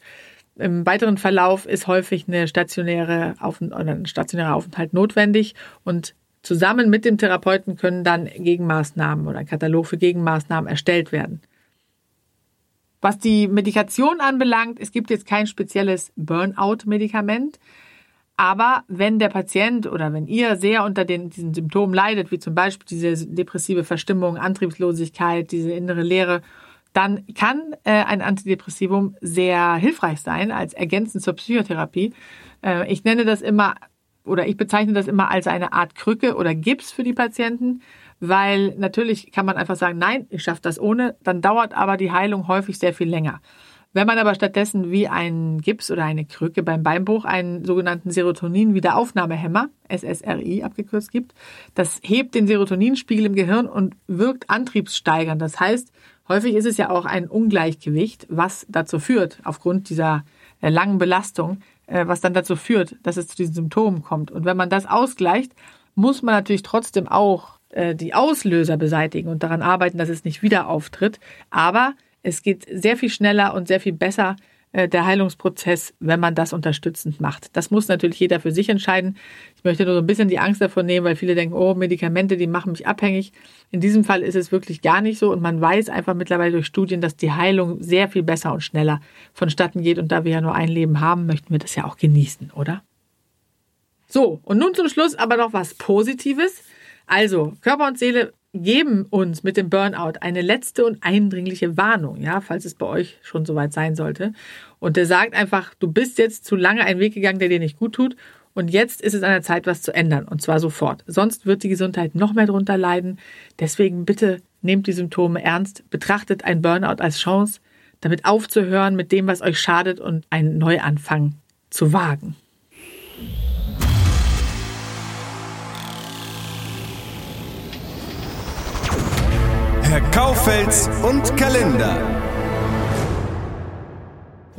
Im weiteren Verlauf ist häufig eine stationäre Auf oder ein stationärer Aufenthalt notwendig und zusammen mit dem Therapeuten können dann Gegenmaßnahmen oder ein Katalog für Gegenmaßnahmen erstellt werden. Was die Medikation anbelangt, es gibt jetzt kein spezielles Burnout-Medikament. Aber wenn der Patient oder wenn ihr sehr unter den, diesen Symptomen leidet, wie zum Beispiel diese depressive Verstimmung, Antriebslosigkeit, diese innere Leere, dann kann äh, ein Antidepressivum sehr hilfreich sein als ergänzend zur Psychotherapie. Äh, ich nenne das immer oder ich bezeichne das immer als eine Art Krücke oder Gips für die Patienten, weil natürlich kann man einfach sagen, nein, ich schaffe das ohne, dann dauert aber die Heilung häufig sehr viel länger. Wenn man aber stattdessen wie ein Gips oder eine Krücke beim Beinbruch einen sogenannten Serotonin-Wiederaufnahmehemmer, SSRI abgekürzt gibt, das hebt den Serotoninspiegel im Gehirn und wirkt antriebssteigernd. Das heißt, häufig ist es ja auch ein Ungleichgewicht, was dazu führt, aufgrund dieser äh, langen Belastung, äh, was dann dazu führt, dass es zu diesen Symptomen kommt. Und wenn man das ausgleicht, muss man natürlich trotzdem auch äh, die Auslöser beseitigen und daran arbeiten, dass es nicht wieder auftritt. Aber es geht sehr viel schneller und sehr viel besser, äh, der Heilungsprozess, wenn man das unterstützend macht. Das muss natürlich jeder für sich entscheiden. Ich möchte nur so ein bisschen die Angst davon nehmen, weil viele denken, oh, Medikamente, die machen mich abhängig. In diesem Fall ist es wirklich gar nicht so und man weiß einfach mittlerweile durch Studien, dass die Heilung sehr viel besser und schneller vonstatten geht und da wir ja nur ein Leben haben, möchten wir das ja auch genießen, oder? So, und nun zum Schluss aber noch was Positives. Also, Körper und Seele geben uns mit dem Burnout eine letzte und eindringliche Warnung, ja, falls es bei euch schon soweit sein sollte. Und der sagt einfach, du bist jetzt zu lange einen Weg gegangen, der dir nicht gut tut. Und jetzt ist es an der Zeit, was zu ändern. Und zwar sofort. Sonst wird die Gesundheit noch mehr drunter leiden. Deswegen bitte nehmt die Symptome ernst. Betrachtet ein Burnout als Chance, damit aufzuhören mit dem, was euch schadet und einen Neuanfang zu wagen. Kaufels und Kalender.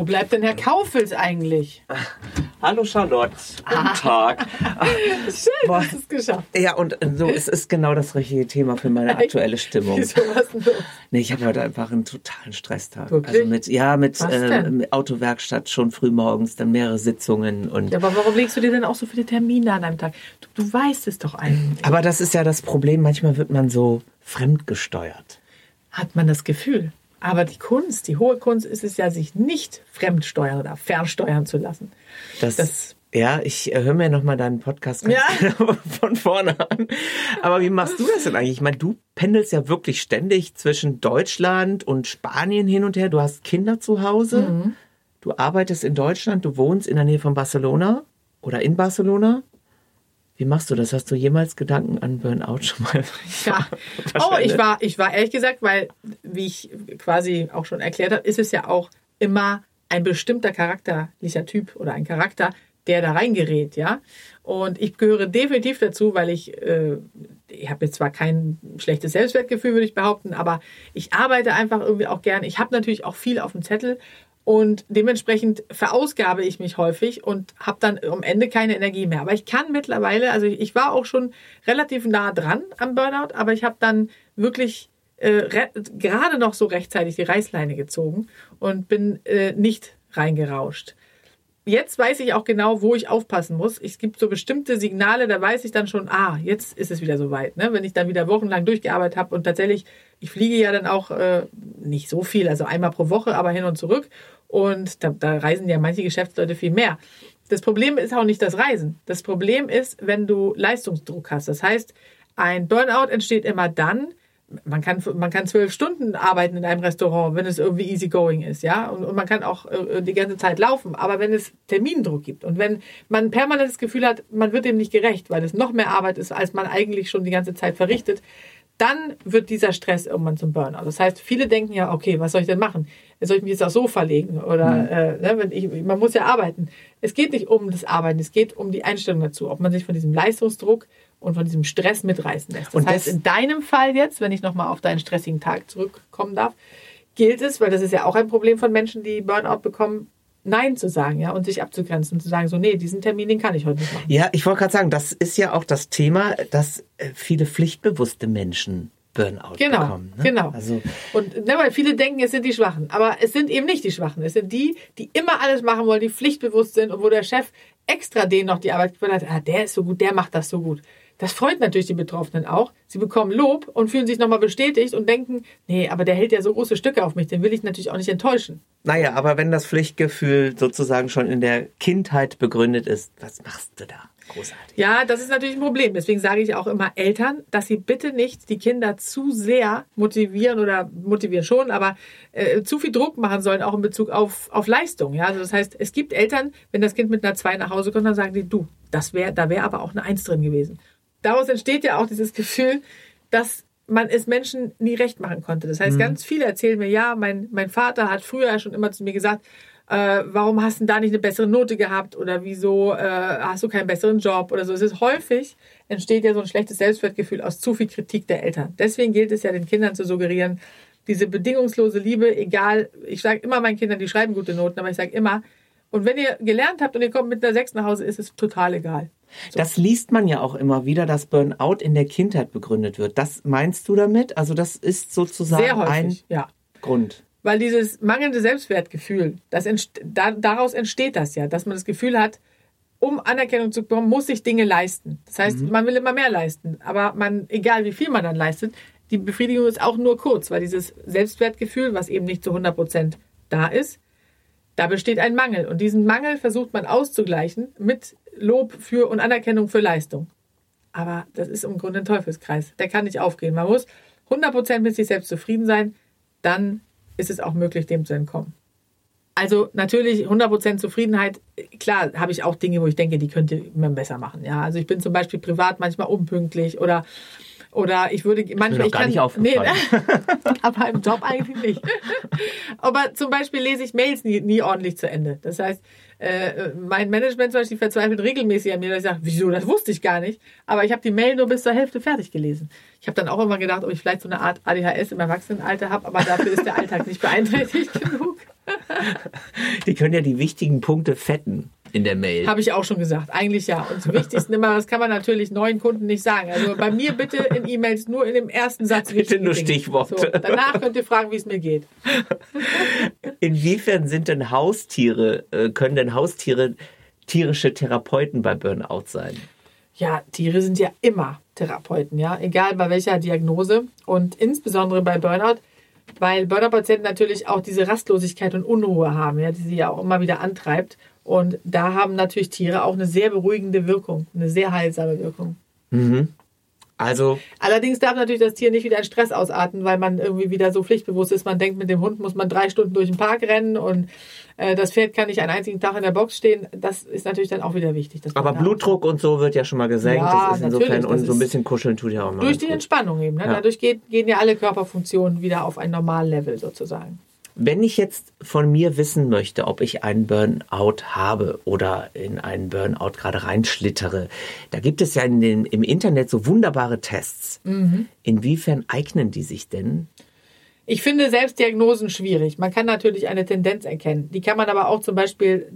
Wo bleibt denn Herr Kaufels eigentlich? Hallo Charlotte, guten ah. Tag. Schön, Boah. hast es geschafft. Ja, und so, es ist genau das richtige Thema für meine aktuelle Stimmung. Wieso, was denn los? Nee, ich habe heute einfach einen totalen Stresstag. Wirklich? Also mit, ja, mit äh, Autowerkstatt schon früh morgens, dann mehrere Sitzungen und. Ja, aber warum legst du dir denn auch so viele Termine an einem Tag? Du, du weißt es doch eigentlich. Aber das ist ja das Problem, manchmal wird man so fremdgesteuert. Hat man das Gefühl. Aber die Kunst, die hohe Kunst ist es ja, sich nicht fremdsteuern oder fernsteuern zu lassen. Das, das ja, ich äh, höre mir nochmal deinen Podcast ja. Genau von vorne an. Aber wie machst du das denn eigentlich? Ich meine, du pendelst ja wirklich ständig zwischen Deutschland und Spanien hin und her. Du hast Kinder zu Hause. Mhm. Du arbeitest in Deutschland. Du wohnst in der Nähe von Barcelona oder in Barcelona. Wie machst du das? Hast du jemals Gedanken an Burnout schon mal? Ja. Oh, ich war, ich war ehrlich gesagt, weil, wie ich quasi auch schon erklärt habe, ist es ja auch immer ein bestimmter charakterlicher Typ oder ein Charakter, der da reingerät, ja. Und ich gehöre definitiv dazu, weil ich, äh, ich habe jetzt zwar kein schlechtes Selbstwertgefühl, würde ich behaupten, aber ich arbeite einfach irgendwie auch gern. Ich habe natürlich auch viel auf dem Zettel und dementsprechend verausgabe ich mich häufig und habe dann am Ende keine Energie mehr. Aber ich kann mittlerweile, also ich war auch schon relativ nah dran am Burnout, aber ich habe dann wirklich äh, gerade noch so rechtzeitig die Reißleine gezogen und bin äh, nicht reingerauscht jetzt weiß ich auch genau, wo ich aufpassen muss. Es gibt so bestimmte Signale, da weiß ich dann schon, ah, jetzt ist es wieder soweit. Ne? Wenn ich dann wieder wochenlang durchgearbeitet habe und tatsächlich, ich fliege ja dann auch äh, nicht so viel, also einmal pro Woche, aber hin und zurück. Und da, da reisen ja manche Geschäftsleute viel mehr. Das Problem ist auch nicht das Reisen. Das Problem ist, wenn du Leistungsdruck hast. Das heißt, ein Burnout entsteht immer dann, man kann, man kann zwölf Stunden arbeiten in einem Restaurant, wenn es irgendwie easygoing ist, ja. Und, und man kann auch äh, die ganze Zeit laufen. Aber wenn es Termindruck gibt und wenn man permanent das Gefühl hat, man wird dem nicht gerecht, weil es noch mehr Arbeit ist, als man eigentlich schon die ganze Zeit verrichtet, dann wird dieser Stress irgendwann zum Burnout. Das heißt, viele denken ja, okay, was soll ich denn machen? Soll ich mich jetzt auch so verlegen? Oder mhm. äh, ne, wenn ich, man muss ja arbeiten. Es geht nicht um das Arbeiten, es geht um die Einstellung dazu, ob man sich von diesem Leistungsdruck und von diesem Stress mitreißen lässt. Das und heißt, das in deinem Fall jetzt, wenn ich nochmal auf deinen stressigen Tag zurückkommen darf, gilt es, weil das ist ja auch ein Problem von Menschen, die Burnout bekommen, Nein zu sagen, ja, und sich abzugrenzen und zu sagen, so, nee, diesen Termin, den kann ich heute nicht machen. Ja, ich wollte gerade sagen, das ist ja auch das Thema, dass äh, viele pflichtbewusste Menschen Burnout genau, bekommen. Ne? Genau. Also und ne, weil viele denken, es sind die Schwachen, aber es sind eben nicht die Schwachen. Es sind die, die immer alles machen wollen, die pflichtbewusst sind und wo der Chef extra denen noch die Arbeit hat, ah, der ist so gut, der macht das so gut. Das freut natürlich die Betroffenen auch. Sie bekommen Lob und fühlen sich nochmal bestätigt und denken, nee, aber der hält ja so große Stücke auf mich, den will ich natürlich auch nicht enttäuschen. Naja, aber wenn das Pflichtgefühl sozusagen schon in der Kindheit begründet ist, was machst du da? Großartig. Ja, das ist natürlich ein Problem. Deswegen sage ich auch immer Eltern, dass sie bitte nicht die Kinder zu sehr motivieren oder motivieren schon, aber äh, zu viel Druck machen sollen, auch in Bezug auf, auf Leistung. Ja, also das heißt, es gibt Eltern, wenn das Kind mit einer 2 nach Hause kommt, dann sagen die, du, das wäre, da wäre aber auch eine Eins drin gewesen daraus entsteht ja auch dieses Gefühl, dass man es Menschen nie recht machen konnte. Das heißt, ganz viele erzählen mir, ja, mein, mein Vater hat früher schon immer zu mir gesagt, äh, warum hast du da nicht eine bessere Note gehabt oder wieso äh, hast du keinen besseren Job oder so. Es ist häufig, entsteht ja so ein schlechtes Selbstwertgefühl aus zu viel Kritik der Eltern. Deswegen gilt es ja den Kindern zu suggerieren, diese bedingungslose Liebe, egal, ich sage immer meinen Kindern, die schreiben gute Noten, aber ich sage immer, und wenn ihr gelernt habt und ihr kommt mit einer 6 nach Hause, ist es total egal. Das liest man ja auch immer wieder, dass Burnout in der Kindheit begründet wird. Das meinst du damit? Also das ist sozusagen Sehr häufig, ein ja. Grund. Weil dieses mangelnde Selbstwertgefühl, entst da, daraus entsteht das ja, dass man das Gefühl hat, um Anerkennung zu bekommen, muss ich Dinge leisten. Das heißt, man will immer mehr leisten. Aber man, egal wie viel man dann leistet, die Befriedigung ist auch nur kurz, weil dieses Selbstwertgefühl, was eben nicht zu 100 Prozent da ist, da besteht ein Mangel. Und diesen Mangel versucht man auszugleichen mit Lob für und Anerkennung für Leistung. Aber das ist im Grunde ein Teufelskreis. Der kann nicht aufgehen. Man muss 100% mit sich selbst zufrieden sein. Dann ist es auch möglich, dem zu entkommen. Also natürlich 100% Zufriedenheit. Klar habe ich auch Dinge, wo ich denke, die könnte man besser machen. Ja, also ich bin zum Beispiel privat manchmal unpünktlich oder oder ich würde manchmal doch gar ich nicht aufgefallen. Nee, aber im Job eigentlich nicht. aber zum Beispiel lese ich Mails nie, nie ordentlich zu Ende. Das heißt, äh, mein Management zum Beispiel verzweifelt regelmäßig an mir, dass ich sage, wieso, das wusste ich gar nicht. Aber ich habe die Mail nur bis zur Hälfte fertig gelesen. Ich habe dann auch immer gedacht, ob ich vielleicht so eine Art ADHS im Erwachsenenalter habe, aber dafür ist der Alltag nicht beeinträchtigt genug. Die können ja die wichtigen Punkte fetten in der Mail. Habe ich auch schon gesagt. Eigentlich ja. Und zum Wichtigsten immer, das kann man natürlich neuen Kunden nicht sagen. Also bei mir bitte in E-Mails nur in dem ersten Satz. Bitte nur. Stichworte. So, danach könnt ihr fragen, wie es mir geht. Inwiefern sind denn Haustiere, äh, können denn Haustiere tierische Therapeuten bei Burnout sein? Ja, Tiere sind ja immer Therapeuten, ja, egal bei welcher Diagnose und insbesondere bei Burnout, weil Burnout-Patienten natürlich auch diese Rastlosigkeit und Unruhe haben, ja, die sie ja auch immer wieder antreibt. Und da haben natürlich Tiere auch eine sehr beruhigende Wirkung, eine sehr heilsame Wirkung. Also, Allerdings darf natürlich das Tier nicht wieder in Stress ausarten, weil man irgendwie wieder so pflichtbewusst ist. Man denkt, mit dem Hund muss man drei Stunden durch den Park rennen und äh, das Pferd kann nicht einen einzigen Tag in der Box stehen. Das ist natürlich dann auch wieder wichtig. aber Blutdruck und so wird ja schon mal gesenkt. Ja, das ist insofern, und so ein bisschen kuscheln tut ja auch mal. Durch die. Entspannung eben. Ne? Ja. Dadurch geht, gehen ja alle Körperfunktionen wieder auf ein Normallevel sozusagen. Wenn ich jetzt von mir wissen möchte, ob ich einen Burnout habe oder in einen Burnout gerade reinschlittere, da gibt es ja in den, im Internet so wunderbare Tests. Mhm. Inwiefern eignen die sich denn? Ich finde Selbstdiagnosen schwierig. Man kann natürlich eine Tendenz erkennen. Die kann man aber auch zum Beispiel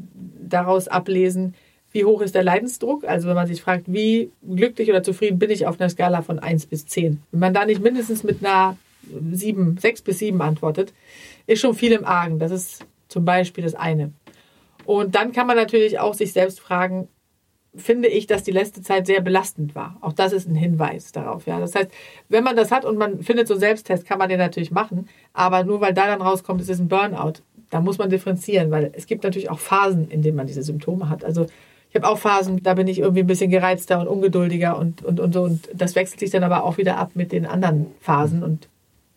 daraus ablesen, wie hoch ist der Leidensdruck. Also wenn man sich fragt, wie glücklich oder zufrieden bin ich auf einer Skala von 1 bis 10. Wenn man da nicht mindestens mit einer 7, 6 bis 7 antwortet, ist schon viel im Argen. Das ist zum Beispiel das eine. Und dann kann man natürlich auch sich selbst fragen, finde ich, dass die letzte Zeit sehr belastend war. Auch das ist ein Hinweis darauf. Ja. Das heißt, wenn man das hat und man findet so einen Selbsttest, kann man den natürlich machen. Aber nur weil da dann rauskommt, es ist ein Burnout, da muss man differenzieren, weil es gibt natürlich auch Phasen, in denen man diese Symptome hat. Also ich habe auch Phasen, da bin ich irgendwie ein bisschen gereizter und ungeduldiger und, und, und so. Und das wechselt sich dann aber auch wieder ab mit den anderen Phasen und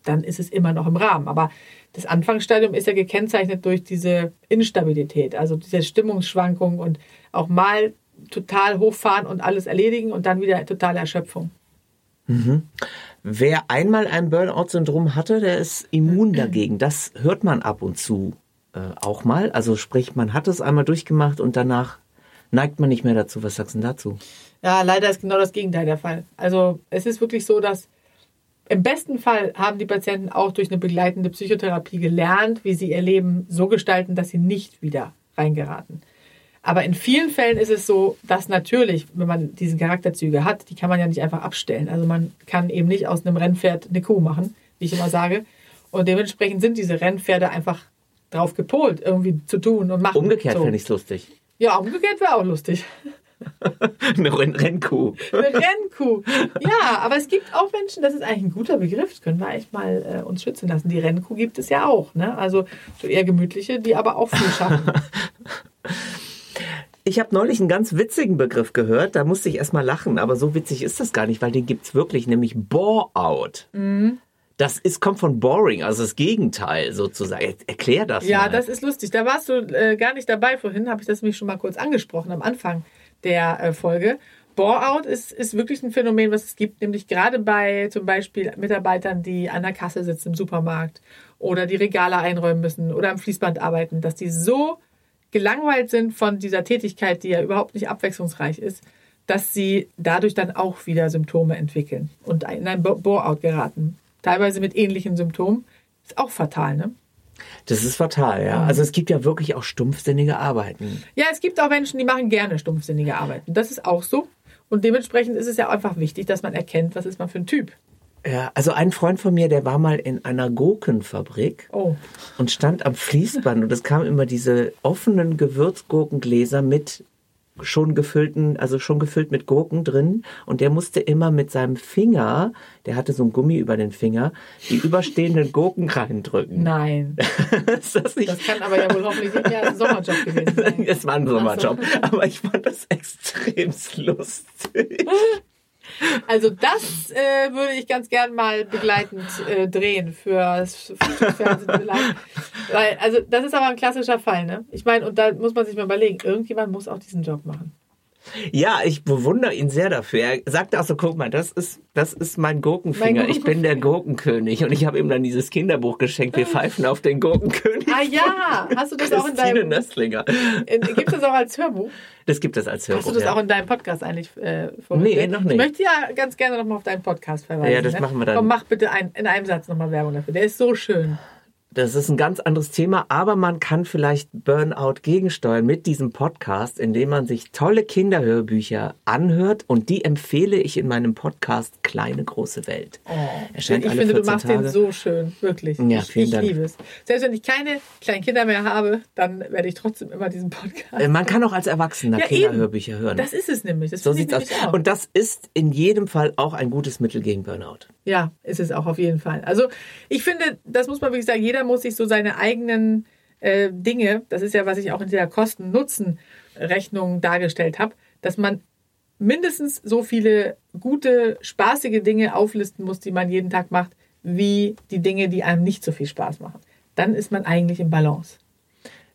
dann ist es immer noch im Rahmen. Aber das Anfangsstadium ist ja gekennzeichnet durch diese Instabilität, also diese Stimmungsschwankungen und auch mal total hochfahren und alles erledigen und dann wieder totale Erschöpfung. Wer einmal ein Burnout-Syndrom hatte, der ist immun dagegen. Das hört man ab und zu äh, auch mal. Also sprich, man hat es einmal durchgemacht und danach neigt man nicht mehr dazu. Was sagst du denn dazu? Ja, leider ist genau das Gegenteil der Fall. Also es ist wirklich so, dass im besten Fall haben die Patienten auch durch eine begleitende Psychotherapie gelernt, wie sie ihr Leben so gestalten, dass sie nicht wieder reingeraten. Aber in vielen Fällen ist es so, dass natürlich, wenn man diese Charakterzüge hat, die kann man ja nicht einfach abstellen. Also man kann eben nicht aus einem Rennpferd eine Kuh machen, wie ich immer sage. Und dementsprechend sind diese Rennpferde einfach drauf gepolt, irgendwie zu tun und machen. Umgekehrt so. fände ich es lustig. Ja, umgekehrt wäre auch lustig. Eine Renn Rennkuh. Eine Rennkuh. Ja, aber es gibt auch Menschen, das ist eigentlich ein guter Begriff, das können wir echt mal äh, uns schützen lassen. Die Rennkuh gibt es ja auch. Ne? Also so eher gemütliche, die aber auch viel schaffen. Ich habe neulich einen ganz witzigen Begriff gehört, da musste ich erstmal lachen, aber so witzig ist das gar nicht, weil den gibt's wirklich, nämlich Bore-out. Mhm. Das ist, kommt von boring, also das Gegenteil sozusagen. Er- Erklär das Ja, mal. das ist lustig. Da warst du äh, gar nicht dabei. Vorhin habe ich das nämlich schon mal kurz angesprochen am Anfang der äh, Folge. Bore-out ist, ist wirklich ein Phänomen, was es gibt, nämlich gerade bei zum Beispiel Mitarbeitern, die an der Kasse sitzen im Supermarkt oder die Regale einräumen müssen oder am Fließband arbeiten, dass die so gelangweilt sind von dieser Tätigkeit, die ja überhaupt nicht abwechslungsreich ist, dass sie dadurch dann auch wieder Symptome entwickeln und in ein Bore-out geraten. Teilweise mit ähnlichen Symptomen. Ist auch fatal, ne? Das ist fatal, ja. Also es gibt ja wirklich auch stumpfsinnige Arbeiten. Ja, es gibt auch Menschen, die machen gerne stumpfsinnige Arbeiten. Das ist auch so. Und dementsprechend ist es ja einfach wichtig, dass man erkennt, was ist man für ein Typ. Ja, also ein Freund von mir, der war mal in einer Gurkenfabrik Oh. und stand am Fließband und es kamen immer diese offenen Gewürzgurkengläser mit schon gefüllten, also schon gefüllt mit Gurken drin und der musste immer mit seinem Finger, der hatte so ein Gummi über den Finger, die überstehenden Gurken reindrücken. Nein. ist das nicht? Das kann aber ja wohl hoffentlich nicht mehr ein Sommerjob gewesen sein. Es war ein Sommerjob, aber ich fand das extrem lustig. Also das äh, würde ich ganz gern mal begleitend äh, drehen für das. Weil, also das ist aber ein klassischer Fall, ne? Ich meine, und da muss man sich mal überlegen, irgendjemand muss auch diesen Job machen. Ja, ich bewundere ihn sehr dafür. Er sagte auch so, guck mal, das ist, das ist mein Gurkenfinger. Mein Ich bin der Gurkenkönig. Und ich habe ihm dann dieses Kinderbuch geschenkt. Wir pfeifen auf den Gurkenkönig. Ah ja, hast du das auch in Christine deinem... Nöstlinger. Gibt es auch als Hörbuch? Das gibt es als Hörbuch. Hast du das ja. auch in deinem Podcast eigentlich äh, Nee, vorgestellt? noch nicht. Ich möchte ja ganz gerne nochmal auf deinen Podcast verweisen. Ja, das ne? machen wir dann. Komm, mach bitte ein, in einem Satz nochmal Werbung dafür. Der ist so schön. Das ist ein ganz anderes Thema, aber man kann vielleicht Burnout gegensteuern mit diesem Podcast, indem man sich tolle Kinderhörbücher anhört und die empfehle ich in meinem Podcast Kleine große Welt. Erscheint ich alle finde, du 14 machst Tage. den so schön, wirklich. Ja, ich vielen ich Dank. liebe es. Selbst wenn ich keine kleinen Kinder mehr habe, dann werde ich trotzdem immer diesen Podcast. Äh, Man kann auch als Erwachsener Ja, Kinderhörbücher hören. Das ist es nämlich. Das so finde ich sieht's aus. nämlich auch. Und das ist in jedem Fall auch ein gutes Mittel gegen Burnout. Ja, ist es auch auf jeden Fall. Also ich finde, das muss man wirklich sagen, jeder muss sich so seine eigenen äh, Dinge, das ist ja, was ich auch in dieser Kosten-Nutzen-Rechnung dargestellt habe, dass man mindestens so viele gute, spaßige Dinge auflisten muss, die man jeden Tag macht, wie die Dinge, die einem nicht so viel Spaß machen. Dann ist man eigentlich im Balance.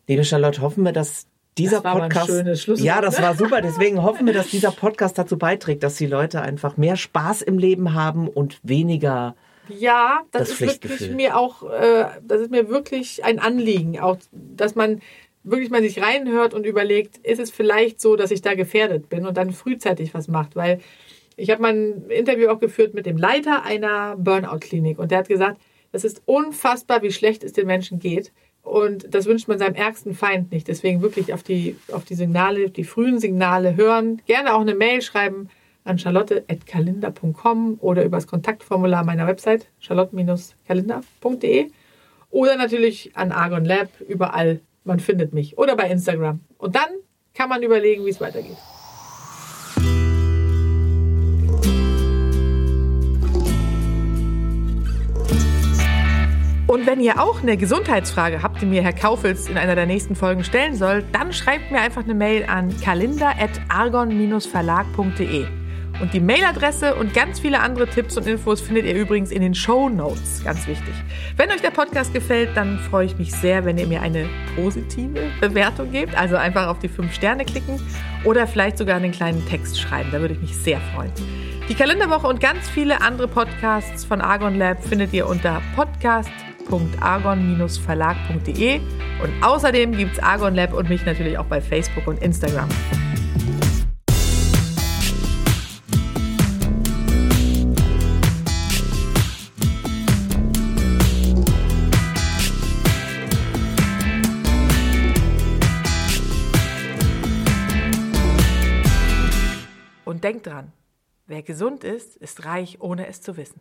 Liebe Charlotte, hoffen wir, dass dieser Das war aber ein Podcast. schönes Schlusswort, ja, das ne? war super. Deswegen hoffen wir, dass dieser Podcast dazu beiträgt, dass die Leute einfach mehr Spaß im Leben haben und weniger. Ja, das, Das ist wirklich mir auch, äh, das ist mir wirklich ein Anliegen, auch, dass man wirklich mal sich reinhört und überlegt, ist es vielleicht so, dass ich da gefährdet bin und dann frühzeitig was macht, weil ich habe mal ein Interview auch geführt mit dem Leiter einer Burnout-Klinik und der hat gesagt, es ist unfassbar, wie schlecht es den Menschen geht. Und das wünscht man seinem ärgsten Feind nicht. Deswegen wirklich auf die, auf die Signale, die frühen Signale hören. Gerne auch eine Mail schreiben an charlotte.kalender.com oder über das Kontaktformular meiner Website charlotte-kalender.de oder natürlich an Argon Lab, überall. Man findet mich. Oder bei Instagram. Und dann kann man überlegen, wie es weitergeht. Und wenn ihr auch eine Gesundheitsfrage habt, die mir Herr Kaufels in einer der nächsten Folgen stellen soll, dann schreibt mir einfach eine Mail an kalender.argon-verlag.de. Und die Mailadresse und ganz viele andere Tipps und Infos findet ihr übrigens in den Show Notes. Ganz wichtig. Wenn euch der Podcast gefällt, dann freue ich mich sehr, wenn ihr mir eine positive Bewertung gebt. Also einfach auf die fünf Sterne klicken oder vielleicht sogar einen kleinen Text schreiben. Da würde ich mich sehr freuen. Die Kalenderwoche und ganz viele andere Podcasts von Argon Lab findet ihr unter podcast.argon-verlag.de. Und außerdem gibt es Argon Lab und mich natürlich auch bei Facebook und Instagram. Und denkt dran, wer gesund ist, ist reich, ohne es zu wissen.